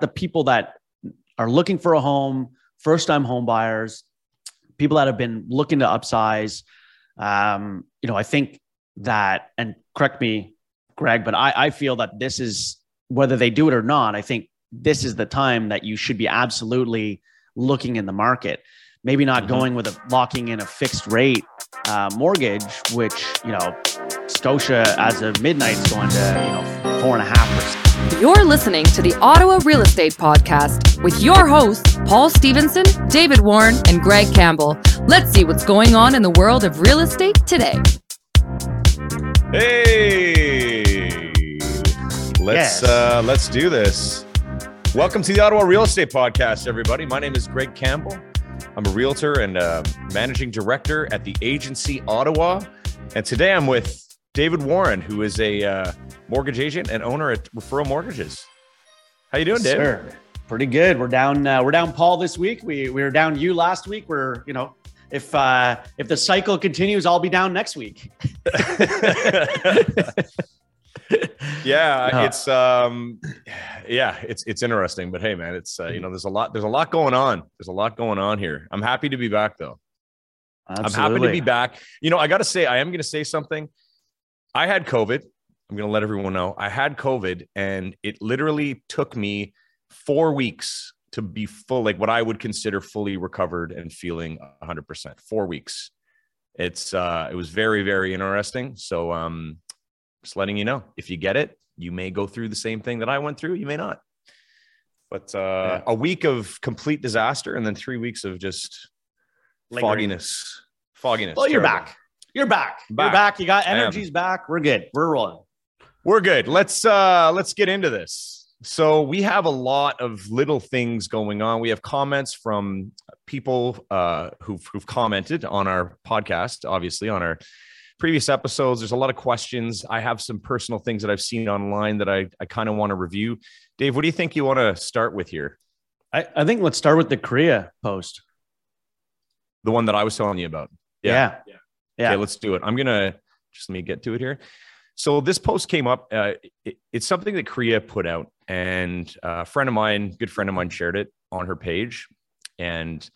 the people that are looking for a home, first time home buyers, people that have been looking to upsize. Um, you know, I think that, and correct me, Greg, but I, I feel that this is whether they do it or not. I think this is the time that you should be absolutely looking in the market. Maybe not mm-hmm. going with a locking in a fixed rate uh, mortgage, which you know Scotia as of midnight is going to you know four and a half percent you're listening to the Ottawa Real Estate Podcast with your hosts, Paul Stevenson, David Warren, and Greg Campbell. Let's see what's going on in the world of real estate today. Hey, let's yes. uh, let's do this. Welcome to the Ottawa Real Estate Podcast, everybody. My name is Greg Campbell. I'm a realtor and uh, managing director at the agency Ottawa, and today I'm with David Warren, who is a uh, mortgage agent and owner at Referral Mortgages. How you doing, Dave? Pretty good. We're down. Uh, we're down Paul this week. We we were down you last week. We're you know if uh, if the cycle continues, I'll be down next week. yeah, uh, it's um, yeah, it's it's interesting. But hey, man, it's uh, you know there's a lot there's a lot going on. There's a lot going on here. I'm happy to be back though. Absolutely. I'm happy to be back. You know, I got to say, I am going to say something. I had COVID. I'm going to let everyone know I had COVID and it literally took me four weeks to be full, like what I would consider fully recovered and feeling 100%. Four weeks. It's, uh, it was very, very interesting. So, um, just letting you know if you get it, you may go through the same thing that I went through. You may not. But uh, yeah. a week of complete disaster and then three weeks of just Lingering. fogginess. Fogginess. Well, you're back. You're back. back. You're back. You got energies back. We're good. We're rolling. We're good. Let's uh let's get into this. So we have a lot of little things going on. We have comments from people uh, who've, who've commented on our podcast, obviously on our previous episodes. There's a lot of questions. I have some personal things that I've seen online that I, I kind of want to review. Dave, what do you think you want to start with here? I, I think let's start with the CREA post. The one that I was telling you about. Yeah. yeah. Yeah. Okay, let's do it. I'm gonna just let me get to it here. So this post came up. Uh, it, it's something that CREA put out, and a friend of mine, good friend of mine, shared it on her page. And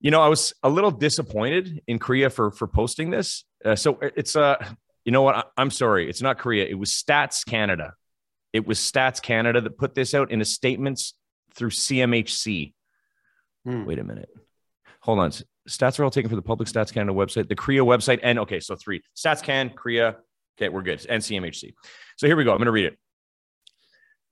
you know, I was a little disappointed in CREA for for posting this. Uh, so it's uh, you know what? I, am sorry, it's not CREA. It was Stats Canada. It was Stats Canada that put this out in a statements through CMHC. Hmm. Wait a minute. Hold on stats are all taken from the Public Stats Canada website, the CREA website, and okay, so three Stats Can, CREA. Okay, we're good. And CMHC. So here we go. I'm going to read it.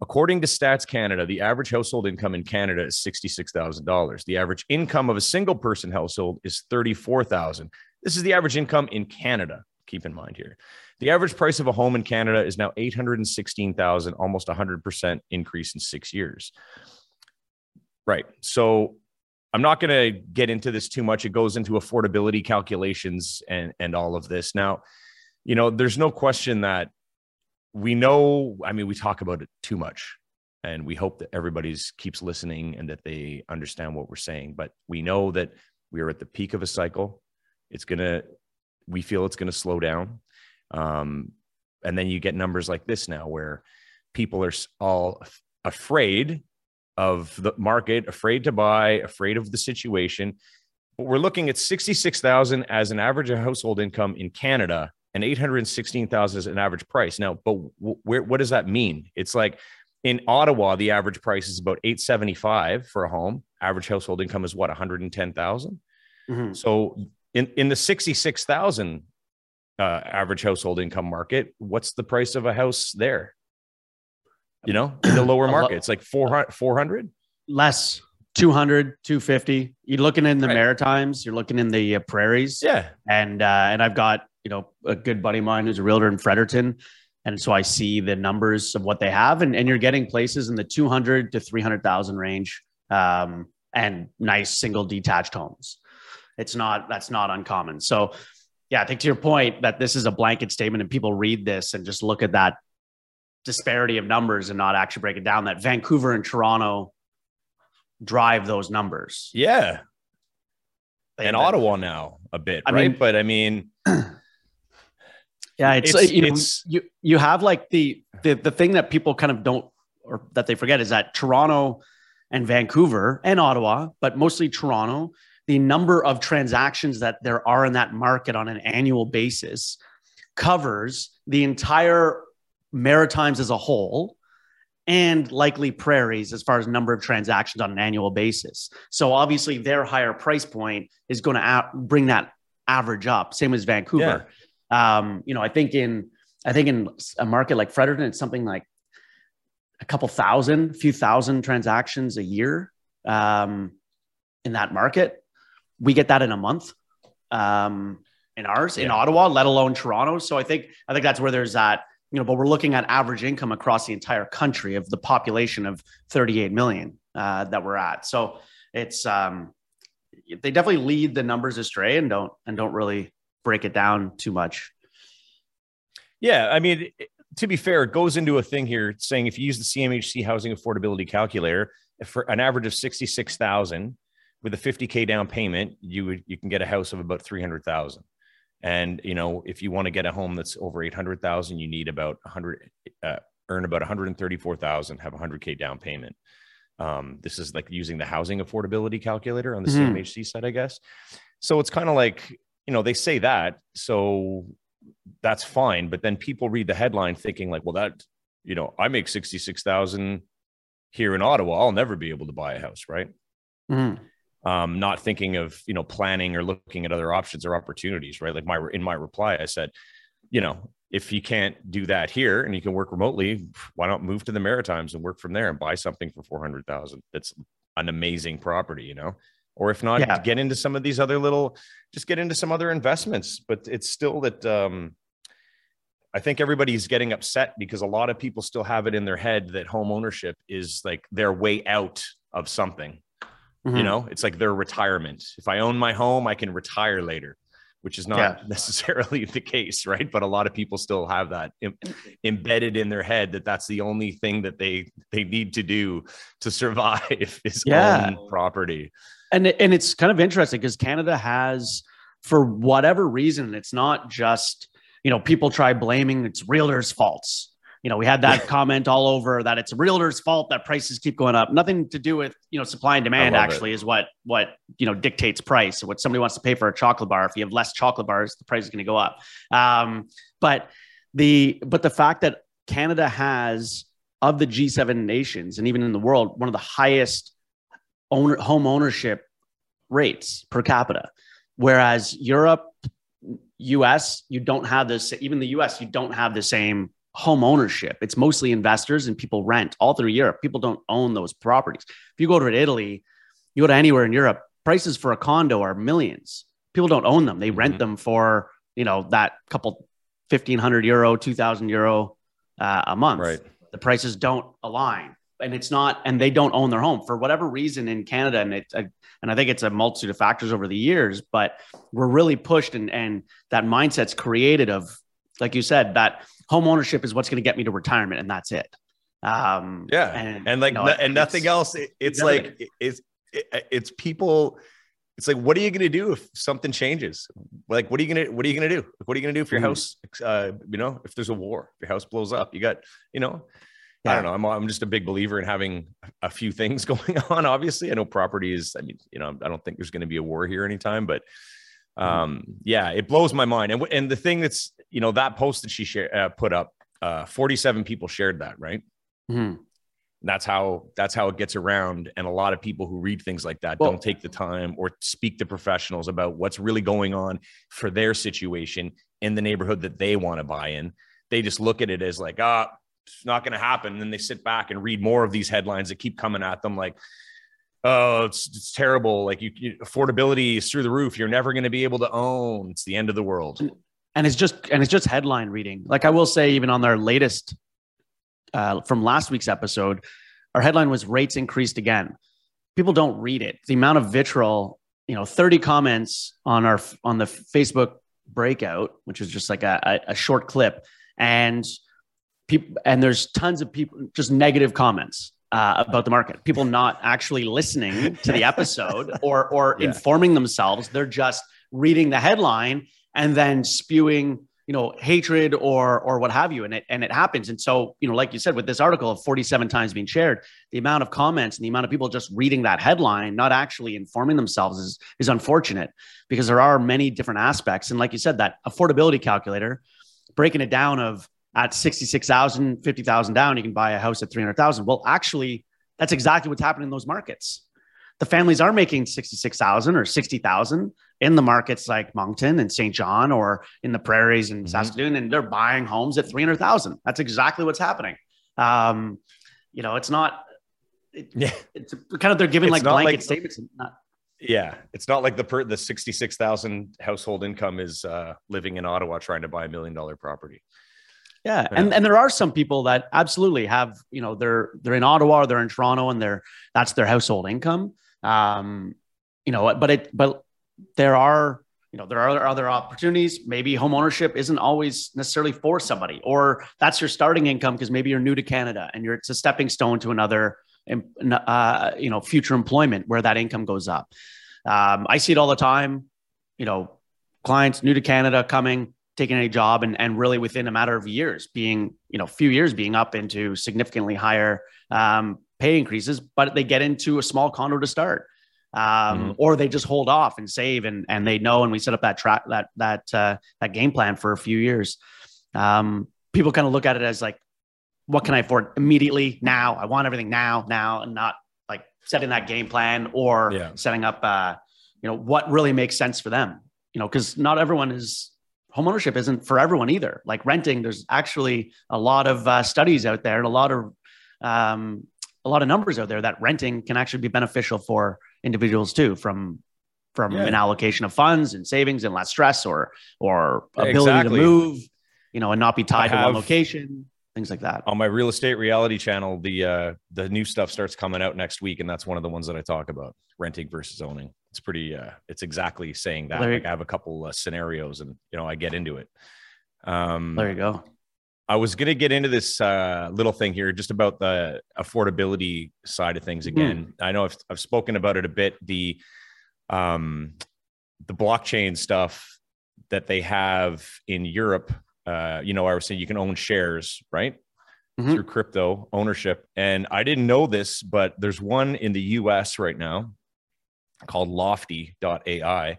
According to Stats Canada, the average household income in Canada is $66,000. The average income of a single person household is $34,000. This is the average income in Canada. Keep in mind here. The average price of a home in Canada is now 816,000, almost 100% increase in 6 years. Right. So I'm not going to get into this too much. It goes into affordability calculations and and all of this. Now, you know, there's no question that we know. I mean, we talk about it too much, and we hope that everybody's keeps listening and that they understand what we're saying. But we know that we are at the peak of a cycle. It's gonna. We feel it's going to slow down, um, and then you get numbers like this now, where people are all afraid of the market, afraid to buy, afraid of the situation. But we're looking at 66,000 as an average household income in Canada and 816,000 as an average price. Now, but where, what does that mean? It's like in Ottawa, the average price is about 875 for a home. Average household income is what, 110,000? Mm-hmm. So in, in the 66,000 uh, average household income market, what's the price of a house there? You know, in the lower market. It's like 400, 400? less 200 250 you're looking in the right. maritimes you're looking in the uh, prairies. Yeah. And uh and i've got you know a good buddy of mine who's a realtor in fredericton. And so i see the numbers of what they have. And, and you're getting places in the 200 to 300000 range um and nice single detached homes. It's not that's not uncommon. So yeah i think to your point that this is a blanket statement and people read this and just look at that disparity of numbers and not actually break it down that Vancouver and Toronto drive those numbers. Yeah. And, Ottawa now a bit, I right? Mean, but I mean, yeah, it's, it's, you, know, it's you you have like the, the the thing that people kind of don't or that they forget is that Toronto and Vancouver and Ottawa, but mostly Toronto, the number of transactions that there are in that market on an annual basis covers the entire Maritimes as a whole and likely prairies as far as number of transactions on an annual basis. So obviously their higher price point is going to a- bring that average up. Same as Vancouver. Yeah. Um, you know, I think in I think in a market like Fredericton, it's something like a couple thousand, a few thousand transactions a year um, in that market. We get that in a month um, in ours yeah. in Ottawa, let alone Toronto. So I think I think that's where there's that you know, but we're looking at average income across the entire country of the population of 38 million uh, that we're at. So it's um, they definitely lead the numbers astray and don't and don't really break it down too much. Yeah, I mean, to be fair, it goes into a thing here saying if you use the CMHC housing affordability calculator for an average of 66,000 with a 50k down payment, you would you can get a house of about 300,000. And you know, if you want to get a home that's over eight hundred thousand, you need about hundred uh, earn about one hundred and thirty four thousand, have a hundred k down payment. Um, this is like using the housing affordability calculator on the mm-hmm. CMHC side, I guess. So it's kind of like you know they say that, so that's fine. But then people read the headline thinking like, well, that you know, I make sixty six thousand here in Ottawa, I'll never be able to buy a house, right? Mm-hmm um, not thinking of you know planning or looking at other options or opportunities right like my in my reply i said you know if you can't do that here and you can work remotely why not move to the maritimes and work from there and buy something for 400000 that's an amazing property you know or if not yeah. get into some of these other little just get into some other investments but it's still that um I think everybody's getting upset because a lot of people still have it in their head that home ownership is like their way out of something. Mm-hmm. You know, it's like their retirement. If I own my home, I can retire later, which is not yeah. necessarily the case, right? But a lot of people still have that Im- embedded in their head that that's the only thing that they they need to do to survive is yeah. own property. And and it's kind of interesting because Canada has, for whatever reason, it's not just you know people try blaming it's realtors' faults you know, we had that comment all over that it's a realtor's fault that prices keep going up. Nothing to do with, you know, supply and demand actually it. is what, what, you know, dictates price. What somebody wants to pay for a chocolate bar. If you have less chocolate bars, the price is going to go up. Um, but the, but the fact that Canada has of the G7 nations and even in the world, one of the highest owner, home ownership rates per capita. Whereas Europe, US, you don't have this, even the US, you don't have the same home ownership. It's mostly investors and people rent all through Europe. People don't own those properties. If you go to Italy, you go to anywhere in Europe, prices for a condo are millions. People don't own them. They mm-hmm. rent them for, you know, that couple 1500 euro, 2000 euro uh, a month. Right. The prices don't align and it's not, and they don't own their home for whatever reason in Canada. And it, and I think it's a multitude of factors over the years, but we're really pushed and, and that mindset's created of, like you said, that home ownership is what's going to get me to retirement, and that's it. Um, yeah, and, and like know, and nothing else. It, it's like it's it, it's people. It's like, what are you going to do if something changes? Like, what are you going to what are you going to do? What are you going to do if your mm-hmm. house, uh, you know, if there's a war, if your house blows up, you got, you know, yeah. I don't know. I'm, I'm just a big believer in having a few things going on. Obviously, I know property is. I mean, you know, I don't think there's going to be a war here anytime, but. Um yeah it blows my mind. And and the thing that's you know that post that she shared uh, put up uh 47 people shared that right? Mm-hmm. that's how that's how it gets around. And a lot of people who read things like that well, don't take the time or speak to professionals about what's really going on for their situation in the neighborhood that they want to buy in. They just look at it as like ah oh, it's not going to happen. And then they sit back and read more of these headlines that keep coming at them like oh, it's, it's terrible. Like you, you, affordability is through the roof. You're never going to be able to own. It's the end of the world. And it's just and it's just headline reading. Like I will say, even on their latest uh, from last week's episode, our headline was rates increased again. People don't read it. The amount of vitriol, you know, 30 comments on our on the Facebook breakout, which is just like a, a short clip, and people and there's tons of people just negative comments uh, about the market. People not actually listening to the episode or or yeah. informing themselves. They're just reading the headline and then spewing you know hatred or or what have you and it and it happens and so you know like you said with this article of 47 times being shared the amount of comments and the amount of people just reading that headline not actually informing themselves is is unfortunate because there are many different aspects and like you said that affordability calculator breaking it down of at 66,000 50,000 down you can buy a house at 300,000 well actually that's exactly what's happening in those markets the families are making 66,000 or 60,000 in the markets like Moncton and St. John or in the prairies and mm-hmm. Saskatoon, and they're buying homes at 300,000. That's exactly what's happening. Um, you know, it's not, it, yeah, it's kind of, they're giving it's like blanket like, statements. Not, yeah. It's not like the per, the 66,000 household income is uh, living in Ottawa trying to buy a million dollar property. Yeah. yeah. And, and there are some people that absolutely have, you know, they're, they're in Ottawa or they're in Toronto and they're, that's their household income. Um, you know, but it, but there are, you know, there are other opportunities. Maybe home ownership isn't always necessarily for somebody, or that's your starting income because maybe you're new to Canada and you're it's a stepping stone to another, uh, you know, future employment where that income goes up. Um, I see it all the time. You know, clients new to Canada coming, taking a job, and and really within a matter of years, being you know, few years being up into significantly higher um, pay increases, but they get into a small condo to start. Um, mm-hmm. or they just hold off and save and and they know and we set up that track that that uh, that game plan for a few years. Um, people kind of look at it as like, what can I afford immediately now? I want everything now, now, and not like setting that game plan or yeah. setting up, uh, you know, what really makes sense for them. You know, because not everyone is homeownership isn't for everyone either. Like renting, there's actually a lot of uh, studies out there and a lot of um, a lot of numbers out there that renting can actually be beneficial for individuals too from from yeah. an allocation of funds and savings and less stress or or ability exactly. to move you know and not be tied to one location things like that on my real estate reality channel the uh the new stuff starts coming out next week and that's one of the ones that i talk about renting versus owning it's pretty uh it's exactly saying that like i have a couple uh, scenarios and you know i get into it um there you go I was going to get into this uh, little thing here just about the affordability side of things mm-hmm. again. Mm. I know I've, I've spoken about it a bit. The um, the blockchain stuff that they have in Europe. Uh, you know, I was saying you can own shares, right? Mm-hmm. Through crypto ownership. And I didn't know this, but there's one in the US right now called lofty.ai.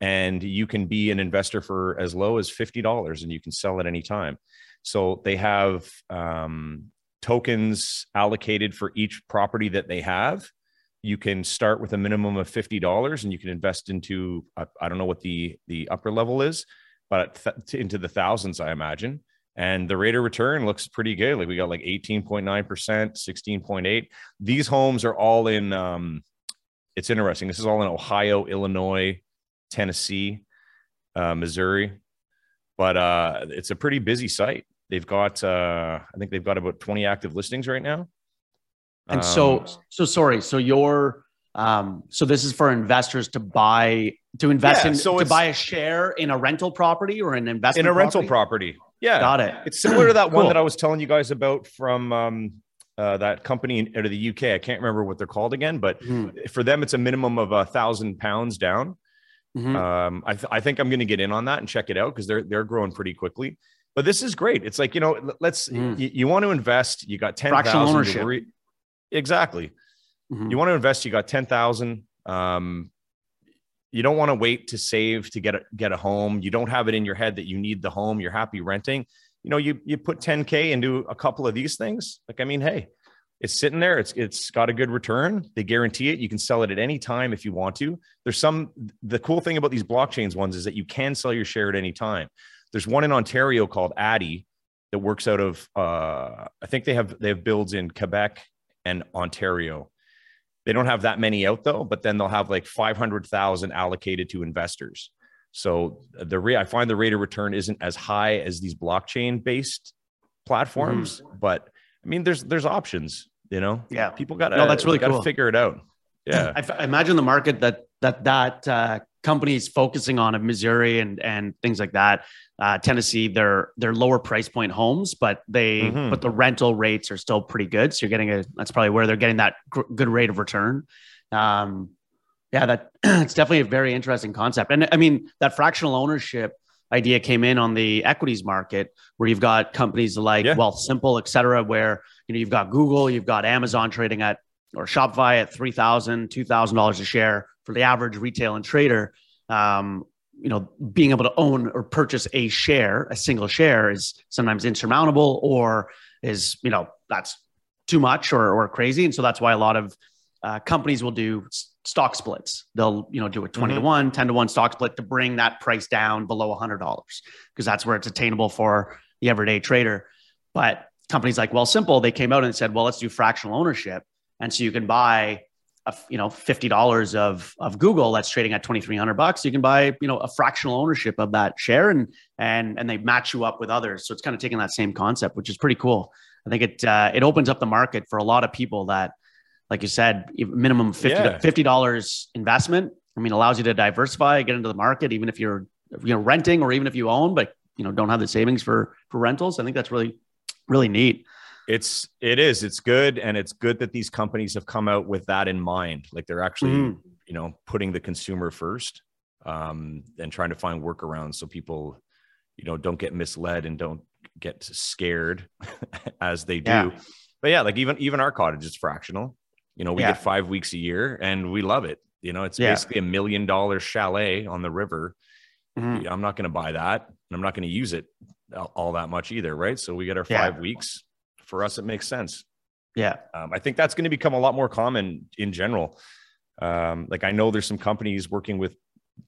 And you can be an investor for as low as $50 and you can sell at any time. So they have um, tokens allocated for each property that they have. You can start with a minimum of fifty dollars, and you can invest into I don't know what the the upper level is, but th- into the thousands, I imagine. And the rate of return looks pretty good. Like we got like eighteen point nine percent, sixteen point eight. These homes are all in. Um, it's interesting. This is all in Ohio, Illinois, Tennessee, uh, Missouri, but uh, it's a pretty busy site. They've got, uh, I think they've got about 20 active listings right now. And um, so, so sorry. So your, um, so this is for investors to buy, to invest yeah, in, so to buy a share in a rental property or an investment in a property? rental property. Yeah. Got it. It's similar to that cool. one that I was telling you guys about from, um, uh, that company out of the UK. I can't remember what they're called again, but mm. for them, it's a minimum of a thousand pounds down. Mm-hmm. Um, I, th- I think I'm going to get in on that and check it out because they're they're growing pretty quickly. But this is great. It's like, you know, let's, mm. you, you, want to invest, you got 10,000. ownership. Re- exactly. Mm-hmm. You want to invest, you got 10,000. Um, you don't want to wait to save to get a, get a home. You don't have it in your head that you need the home. You're happy renting. You know, you, you put 10K into a couple of these things. Like, I mean, hey, it's sitting there. It's it's got a good return. They guarantee it. You can sell it at any time if you want to. There's some the cool thing about these blockchains ones is that you can sell your share at any time. There's one in Ontario called Addy that works out of uh, I think they have they have builds in Quebec and Ontario. They don't have that many out though, but then they'll have like 500,000 allocated to investors. So the rate I find the rate of return isn't as high as these blockchain based platforms, mm-hmm. but I mean there's there's options, you know. Yeah, people got to no, that's really got to cool. figure it out. Yeah, I, f- I imagine the market that that that uh, is focusing on in Missouri and and things like that. Uh, Tennessee, they're they're lower price point homes, but they mm-hmm. but the rental rates are still pretty good. So you're getting a that's probably where they're getting that gr- good rate of return. Um, yeah, that it's definitely a very interesting concept. And I mean that fractional ownership. idea came in on the equities market, where you've got companies like Yeah. Wealthsimple, et cetera, where you know you've got Google, you've got Amazon trading at or Shopify at three thousand, two thousand dollars a share for the average retail and trader. Um, you know, being able to own or purchase a share, a single share, is sometimes insurmountable, or is you know that's too much or or crazy, and so that's why a lot of uh, companies will do stock splits. They'll you know do a 20 to 1, 10 to 1 stock split to bring that price down below $100 because that's where it's attainable for the everyday trader. But companies like Wealthsimple, they came out and said, well, let's do fractional ownership. And so you can buy a, you know $50 of of Google that's trading at 2300 bucks. You can buy, you know, a fractional ownership of that share and and and they match you up with others. So it's kind of taking that same concept, which is pretty cool. I think it uh, it opens up the market for a lot of people that like you said, minimum 50 Yeah. $50 investment. I mean, allows you to diversify, get into the market, even if you're, you know, renting or even if you own, but, you know, don't have the savings for, for rentals. I think that's really, really neat. It's it is. It's good, and it's good that these companies have come out with that in mind. Like they're actually, Mhm. you know, putting the consumer first, um, and trying to find workarounds so people, you know, don't get misled and don't get scared as they do. Yeah. But yeah, like even even our cottage is fractional. You know, we Yeah. get five weeks a year, and we love it. You know, it's Yeah. basically a million dollar chalet on the river. Mhm. I'm not going to buy that, and I'm not going to use it all- that much either, right? So we get our Yeah. five weeks. For us, it makes sense. Yeah. Um, I think that's going to become a lot more common in general. Um, like I know there's some companies working with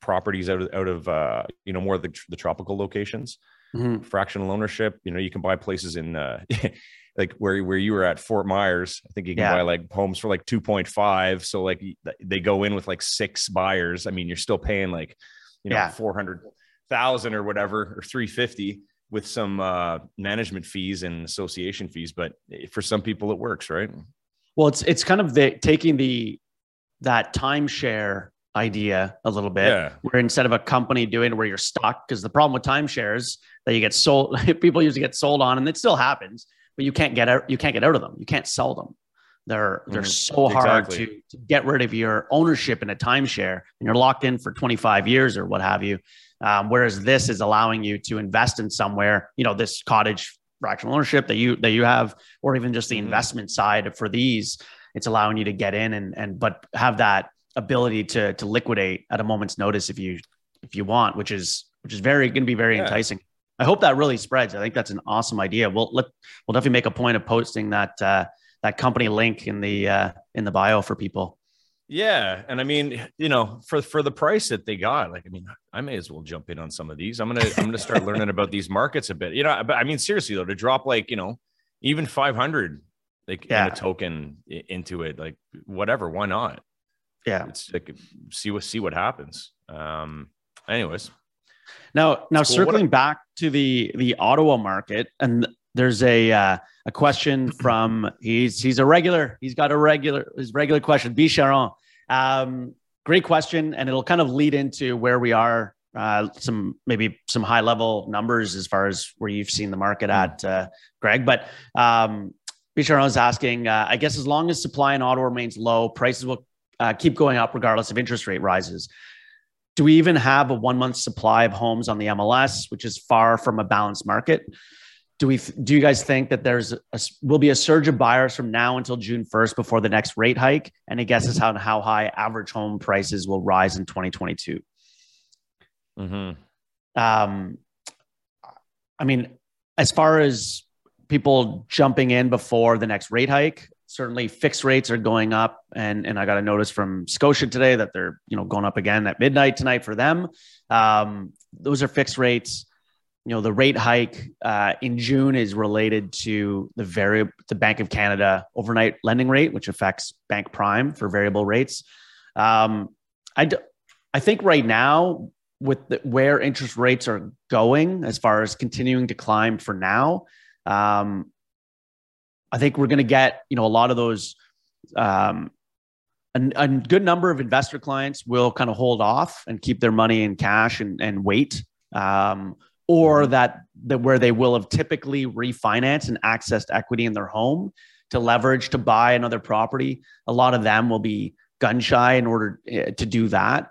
properties out of out of uh, you know more of the, the tropical locations, Mhm. fractional ownership. You know, you can buy places in uh, like where where you were at Fort Myers. I think you can Yeah. buy like homes for like 2.5. So like they go in with like six buyers. I mean, you're still paying like you know Yeah. 400,000 or whatever or 350 with some uh, management fees and association fees. But eh, for some people, it works, right? Well, it's, it's kind of the taking the, that timeshare idea a little bit Yeah. where instead of a company doing it where you're stuck, because the problem with timeshares that you get sold, people usually get sold on, and it still happens, but you can't get out, you can't get out of them. You can't sell them. They're they're Mhm. so hard Exactly. to, to get rid of your ownership in a timeshare, and you're locked in for 25 years or what have you. Um, whereas this is allowing you to invest in somewhere, you know, this cottage fractional ownership that you that you have, or even just the Mhm. investment side for these, it's allowing you to get in and and but have that ability to to liquidate at a moment's notice if you if you want, which is which is very going to be very Yeah. enticing. I hope that really spreads. I think that's an awesome idea. We'll let we'll definitely make a point of posting that uh, that company link in the uh, in the bio for people. Yeah, and I mean, you know, for for the price that they got, like, I mean, I may as well jump in on some of these. I'm gonna I'm gonna start learning about these markets a bit. You know, but I mean, seriously though, to drop like you know, even 500 like Yeah. in a token into it, like whatever, why not? Yeah. It's like see what see what happens. Um, anyways, Now, now Cool. Circling back to the the Ottawa market, and there's a uh, a question from he's he's a regular. He's got a regular his regular question. B Sharon, um, great question, and it'll kind of lead into where we are. Uh, some maybe some high level numbers as far as where you've seen the market at, uh, Greg. But um, B is asking, uh, I guess as long as supply in Ottawa remains low, prices will uh, keep going up regardless of interest rate rises do we even have a one month supply of homes on the MLS, which is far from a balanced market? Do we? Do you guys think that there's a, will be a surge of buyers from now until June 1st before the next rate hike? And I guess is how how high average home prices will rise in 2022. Mhm. Um, I mean, as far as people jumping in before the next rate hike, certainly fixed rates are going up. And, and I got a notice from Scotia today that they're, you know, going up again at midnight tonight for them. Um, those are fixed rates. You know, the rate hike uh, in June is related to the variable, the Bank of Canada overnight lending rate, which affects bank prime for variable rates. Um, I, d- I think right now with the, where interest rates are going as far as continuing to climb for now um, i think we're going to get you know a lot of those um, a, a good number of investor clients will kind of hold off and keep their money in cash and, and wait um, or that, that where they will have typically refinanced and accessed equity in their home to leverage to buy another property. A lot of them will be gun shy in order eh, to do that.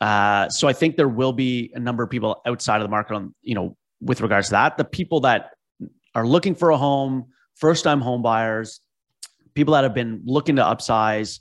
Uh, so I think there will be a number of people outside of the market on, you know, with regards to that. The people that are looking for a home, first time home buyers, people that have been looking to upsize.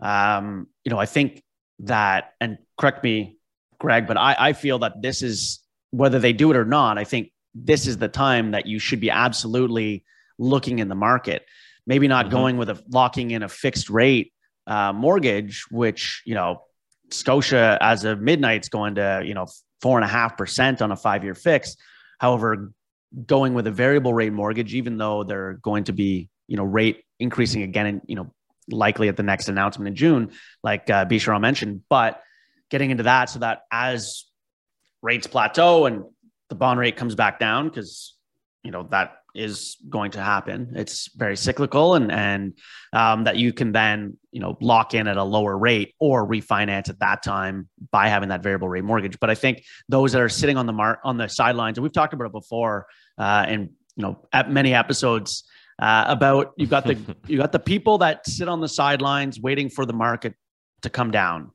Um, you know, I think that, and correct me, Greg, but I, I feel that this is whether they do it or not. I think this is the time that you should be absolutely looking in the market. Maybe not mm-hmm. going with a locking in a fixed rate uh, mortgage, which you know Scotia as of midnight's going to you know four and a half percent on a five year fix. However, going with a variable rate mortgage, even though they're going to be you know rate increasing again, and you know likely at the next announcement in June, like uh, Bisharon mentioned, but getting into that so that as rates plateau and the bond rate comes back down because you know that is going to happen. It's very cyclical, and and um, that you can then you know lock in at a lower rate or refinance at that time by having that variable rate mortgage. But I think those that are sitting on the mark on the sidelines, and we've talked about it before, uh, and you know at many episodes uh, about you've got the you got the people that sit on the sidelines waiting for the market to come down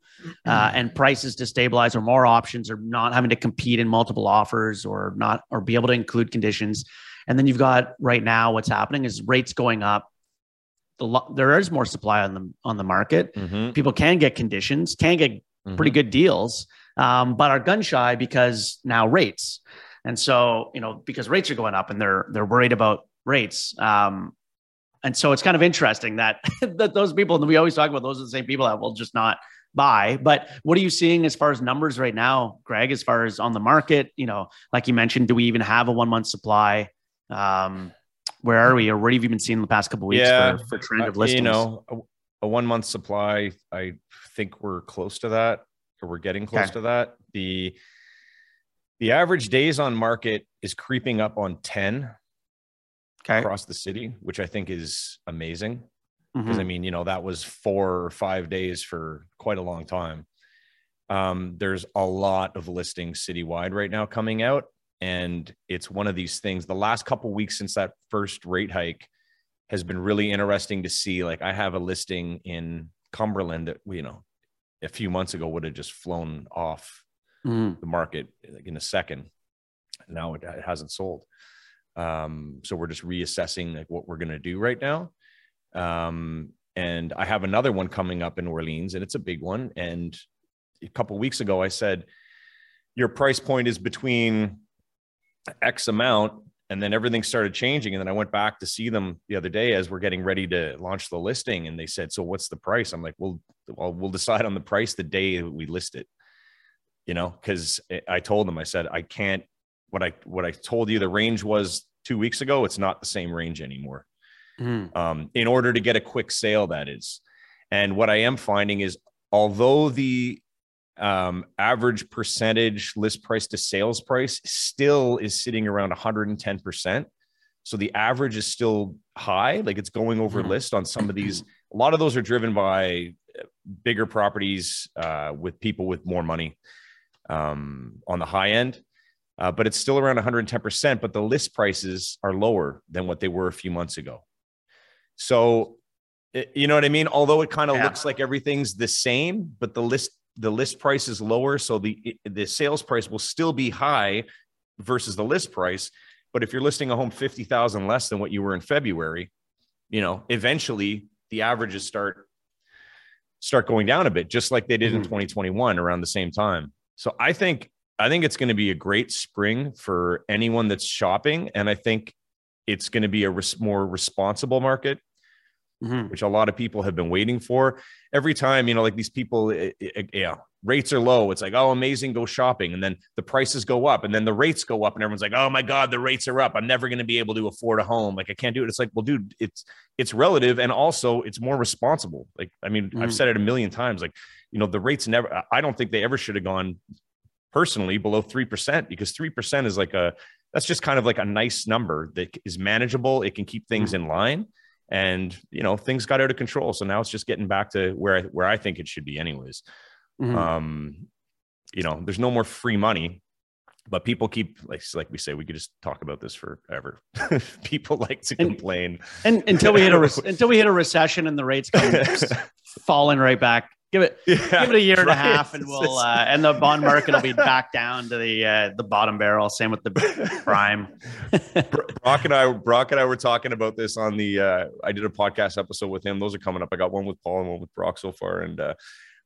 uh, and prices to stabilize or more options or not having to compete in multiple offers or not or be able to include conditions and then you've got right now what's happening is rates going up the, there is more supply on the on the market mm-hmm. people can get conditions can get mm-hmm. pretty good deals um, but are gun shy because now rates and so you know because rates are going up and they're they're worried about rates um, and so it's kind of interesting that that those people and we always talk about those are the same people that will just not buy. But what are you seeing as far as numbers right now, Greg, as far as on the market? You know, like you mentioned, do we even have a one month supply? Um, where are we, or what have you been seeing the past couple weeks yeah, for, for trend of listings? You know, a, a one month supply. I think we're close to that, or we're getting close okay. to that. The the average days on market is creeping up on 10 okay. across the city, which I think is amazing because mm-hmm. I mean, you know, that was four or five days for quite a long time. Um, there's a lot of listings citywide right now coming out, and it's one of these things. The last couple weeks since that first rate hike has been really interesting to see. Like, I have a listing in Cumberland that you know a few months ago would have just flown off mm. the market like in a second. Now it, it hasn't sold. Um, so we're just reassessing like what we're going to do right now. Um, and I have another one coming up in Orleans, and it's a big one. And a couple weeks ago, I said, Your price point is between X amount. And then everything started changing. And then I went back to see them the other day as we're getting ready to launch the listing. And they said, So what's the price? I'm like, Well, well we'll decide on the price the day we list it. You know, because I told them, I said, I can't, what I, what I told you the range was two weeks ago, it's not the same range anymore mm. um, in order to get a quick sale, that is. And what I am finding is, although the um, average percentage list price to sales price still is sitting around 110%. So the average is still high, like it's going over mm. list on some of these. A lot of those are driven by uh, bigger properties uh, with people with more money um, on the high end. Uh, but it's still around 110%, but the list prices are lower than what they were a few months ago. So, you know what I mean? Although it kind of yeah. looks like everything's the same, but the list the list price is lower, so the the sales price will still be high versus the list price. But if you're listing a home fifty thousand less than what you were in February, you know, eventually the averages start start going down a bit, just like they did mm-hmm. in 2021 around the same time. So I think I think it's going to be a great spring for anyone that's shopping, and I think it's going to be a res- more responsible market mm-hmm. which a lot of people have been waiting for every time you know like these people it, it, yeah rates are low it's like oh amazing go shopping and then the prices go up and then the rates go up and everyone's like oh my god the rates are up i'm never going to be able to afford a home like i can't do it it's like well dude it's it's relative and also it's more responsible like i mean mm-hmm. i've said it a million times like you know the rates never i don't think they ever should have gone personally below 3% because 3% is like a that's just kind of like a nice number that is manageable. It can keep things mm-hmm. in line. And you know, things got out of control. So now it's just getting back to where I, where I think it should be, anyways. Mm-hmm. Um, you know, there's no more free money, but people keep like like we say, we could just talk about this forever. people like to and, complain, and until we hit a re- until we hit a recession and the rates come falling right back Give it, yeah, give it a year and a half, and we'll uh, and the bond market will be back down to the uh, the bottom barrel. Same with the prime. Brock and I, Brock and I were talking about this on the. Uh, I did a podcast episode with him. Those are coming up. I got one with Paul and one with Brock so far, and uh,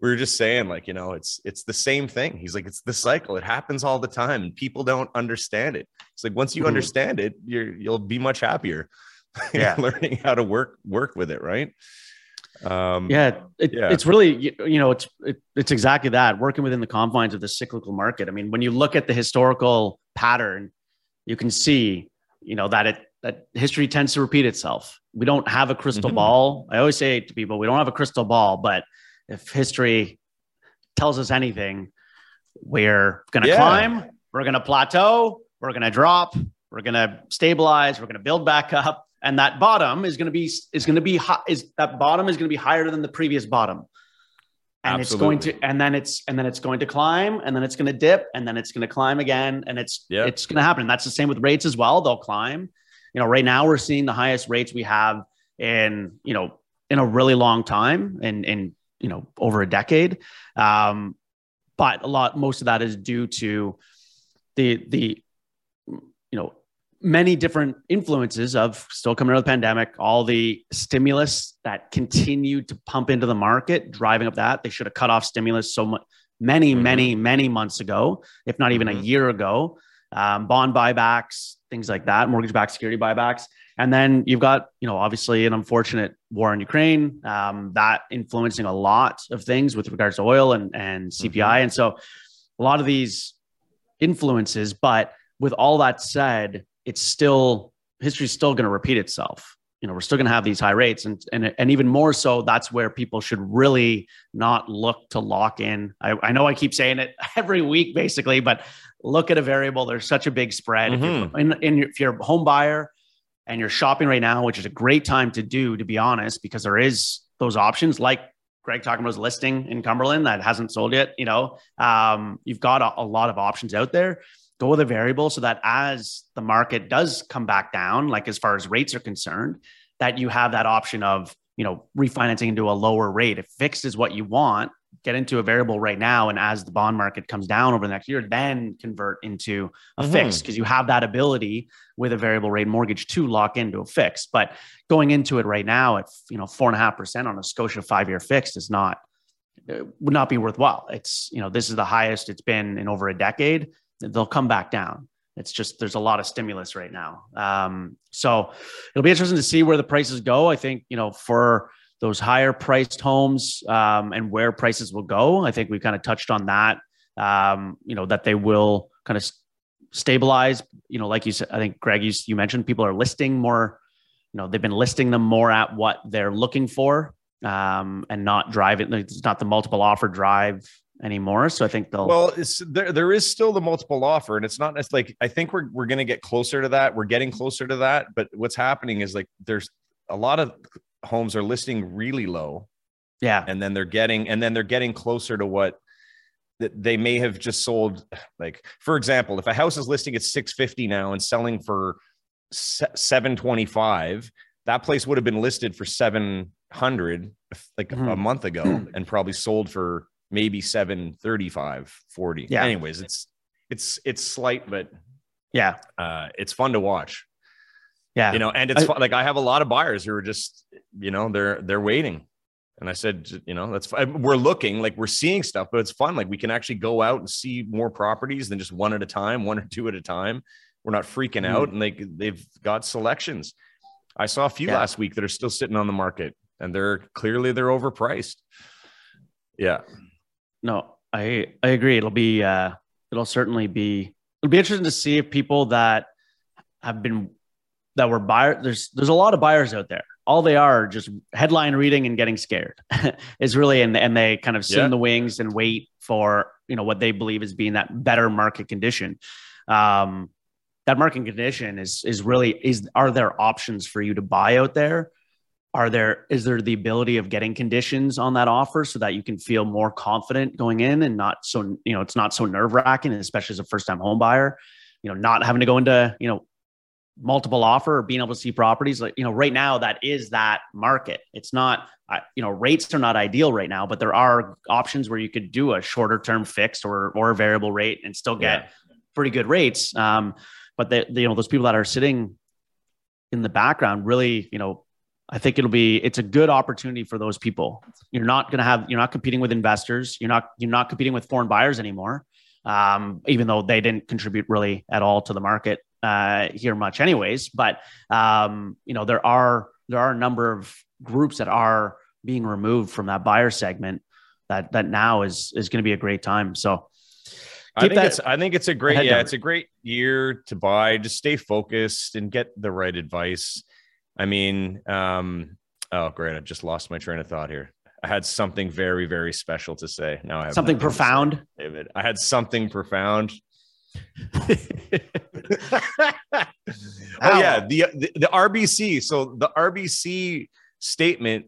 we were just saying like you know it's it's the same thing he's like it's the cycle it happens all the time and people don't understand it it's like once you mm-hmm. understand it you're you'll be much happier yeah learning how to work work with it right um yeah, it, yeah, it's really you know it's it, it's exactly that working within the confines of the cyclical market. I mean when you look at the historical pattern you can see you know that it that history tends to repeat itself. We don't have a crystal mm-hmm. ball. I always say to people we don't have a crystal ball but if history tells us anything, we're going to yeah. climb, we're going to plateau, we're going to drop, we're going to stabilize, we're going to build back up, and that bottom is going to be is going to be high, is that bottom is going to be higher than the previous bottom. And Absolutely. it's going to and then it's and then it's going to climb and then it's going to dip and then it's going to climb again and it's yep. it's going to happen. And that's the same with rates as well. They'll climb. You know, right now we're seeing the highest rates we have in, you know, in a really long time and in you know over a decade um, but a lot most of that is due to the the you know many different influences of still coming out of the pandemic all the stimulus that continued to pump into the market driving up that they should have cut off stimulus so much many mm-hmm. many many months ago if not even mm-hmm. a year ago um, bond buybacks things like that mortgage backed security buybacks and then you've got, you know, obviously an unfortunate war in Ukraine, um, that influencing a lot of things with regards to oil and, and CPI. Mm-hmm. And so a lot of these influences, but with all that said, it's still history's still going to repeat itself. You know, we're still going to have these high rates, and and and even more so, that's where people should really not look to lock in. I, I know I keep saying it every week, basically, but look at a variable. There's such a big spread. Mm-hmm. If, you're, mm-hmm. in, in, if you're a home buyer, and you're shopping right now, which is a great time to do, to be honest, because there is those options like Greg talking about his listing in Cumberland that hasn't sold yet. You know, um, you've got a, a, lot of options out there. Go with a variable so that as the market does come back down, like as far as rates are concerned, that you have that option of you know refinancing into a lower rate. If fixed is what you want, get into a variable right now and as the bond market comes down over the next year then convert into a mm-hmm. fix because you have that ability with a variable rate mortgage to lock into a fix but going into it right now at you know four and a half percent on a scotia five year fixed is not would not be worthwhile it's you know this is the highest it's been in over a decade they'll come back down it's just there's a lot of stimulus right now um, so it'll be interesting to see where the prices go i think you know for those higher priced homes um, and where prices will go. I think we kind of touched on that. Um, you know that they will kind of stabilize. You know, like you said, I think Greg, you, you mentioned people are listing more. You know, they've been listing them more at what they're looking for um, and not driving. It's not the multiple offer drive anymore. So I think they'll. Well, it's there. There is still the multiple offer, and it's not it's like I think we're we're going to get closer to that. We're getting closer to that, but what's happening is like there's a lot of homes are listing really low. Yeah. And then they're getting, and then they're getting closer to what they may have just sold. Like, for example, if a house is listing at 650 now and selling for 725, that place would have been listed for 700 like mm-hmm. a month ago and probably sold for maybe 735, 40. Yeah. Anyways, it's, it's, it's slight, but yeah, uh, it's fun to watch. Yeah. You know, and it's I, fun. like I have a lot of buyers who are just, you know, they're they're waiting. And I said, you know, that's we're looking like we're seeing stuff, but it's fun. Like we can actually go out and see more properties than just one at a time, one or two at a time. We're not freaking mm-hmm. out, and they they've got selections. I saw a few yeah. last week that are still sitting on the market, and they're clearly they're overpriced. Yeah. No, I I agree. It'll be uh it'll certainly be it'll be interesting to see if people that have been that were buyer there's there's a lot of buyers out there all they are just headline reading and getting scared is really and, and they kind of sit yeah. in the wings and wait for you know what they believe is being that better market condition um, that market condition is is really is are there options for you to buy out there are there is there the ability of getting conditions on that offer so that you can feel more confident going in and not so you know it's not so nerve wracking especially as a first time home buyer you know not having to go into you know multiple offer or being able to see properties like you know right now that is that market it's not you know, rates are not ideal right now, but there are options where you could do a shorter term fixed or or a variable rate and still get yeah. pretty good rates. Um, but the, the, you know those people that are sitting in the background really, you know, I think it'll be it's a good opportunity for those people. You're not going to have you're not competing with investors. You're not you're not competing with foreign buyers anymore. Um, even though they didn't contribute really at all to the market uh, here much, anyways. But um, you know there are there are a number of groups that are being removed from that buyer segment that that now is is going to be a great time. So I think that, it's I think it's a great yeah, it's a great year to buy. Just stay focused and get the right advice. I mean, um, oh great, I just lost my train of thought here. I had something very, very special to say. Now I have something profound. David, I had something profound. oh yeah, the, the the RBC. So the RBC statement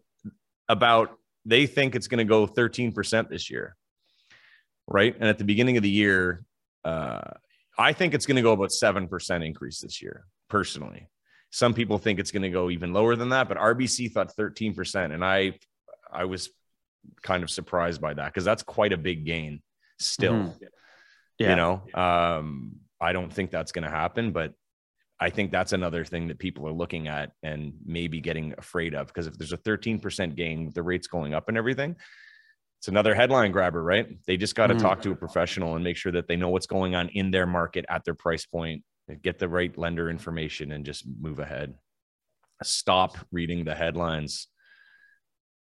about they think it's going to go 13% this year. Right. And at the beginning of the year, uh, I think it's going to go about 7% increase this year, personally. Some people think it's going to go even lower than that, but RBC thought 13%. And I, I was kind of surprised by that because that's quite a big gain still. Mm-hmm. Yeah. You know, um, I don't think that's going to happen, but I think that's another thing that people are looking at and maybe getting afraid of because if there's a 13% gain, the rates going up and everything, it's another headline grabber, right? They just got to mm. talk to a professional and make sure that they know what's going on in their market at their price point, get the right lender information and just move ahead. Stop reading the headlines.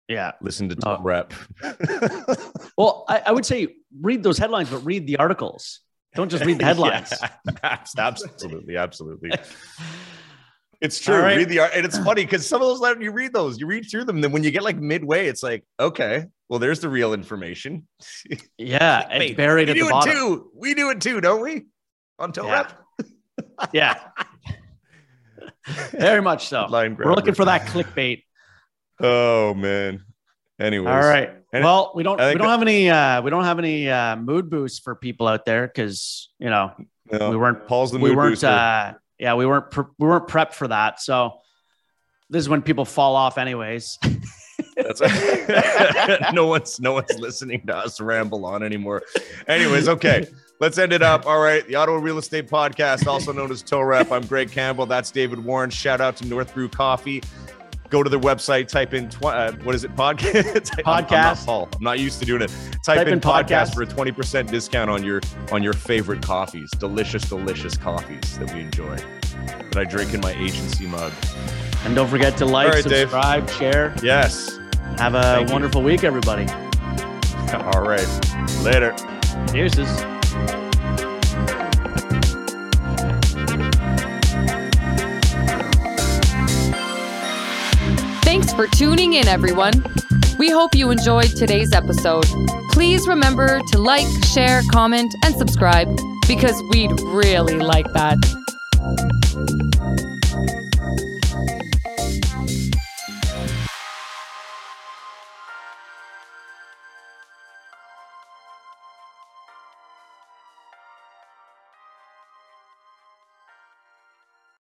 Yeah. Listen to Toe Rep. well, I, I would say read those headlines, but read the articles. Don't just read the headlines. yeah, absolutely, absolutely. It's true. Right. Read the art, and it's funny because some of those letters you read those, you read through them. Then when you get like midway, it's like, okay, well, there's the real information. Yeah, it's Wait, buried at the bottom. Too. We do it too, don't we? On toe yeah. Yeah, very much so. We're looking for that clickbait. Oh man. Anyways. All right. Well, we don't we don't have any uh we don't have any uh mood boosts for people out there because you know no, we weren't Paul's the we mood weren't uh yeah we weren't pre- we weren't prepped for that so this is when people fall off anyways. That's no one's no one's listening to us ramble on anymore. Anyways, okay. Let's end it up. All right. The Ottawa Real Estate Podcast, also known as Toe Rep. I'm Greg Campbell. That's David Warren. Shout out to North Brew Coffee go to their website, type in tw- uh, what is it? Podcast. podcast. I'm, I'm, I'm, not used to doing it. Type, type in, in podcast, podcast for a twenty percent discount on your on your favorite coffees. Delicious, delicious coffees that we enjoy. That I drink in my agency mug. And don't forget to like, right, subscribe, Dave. share. Yes. Have a Thank wonderful you. week, everybody. All right. Later. Deuces. Thanks for tuning in, everyone. We hope you enjoyed today's episode. Please remember to like, share, comment, and subscribe because we'd really like that.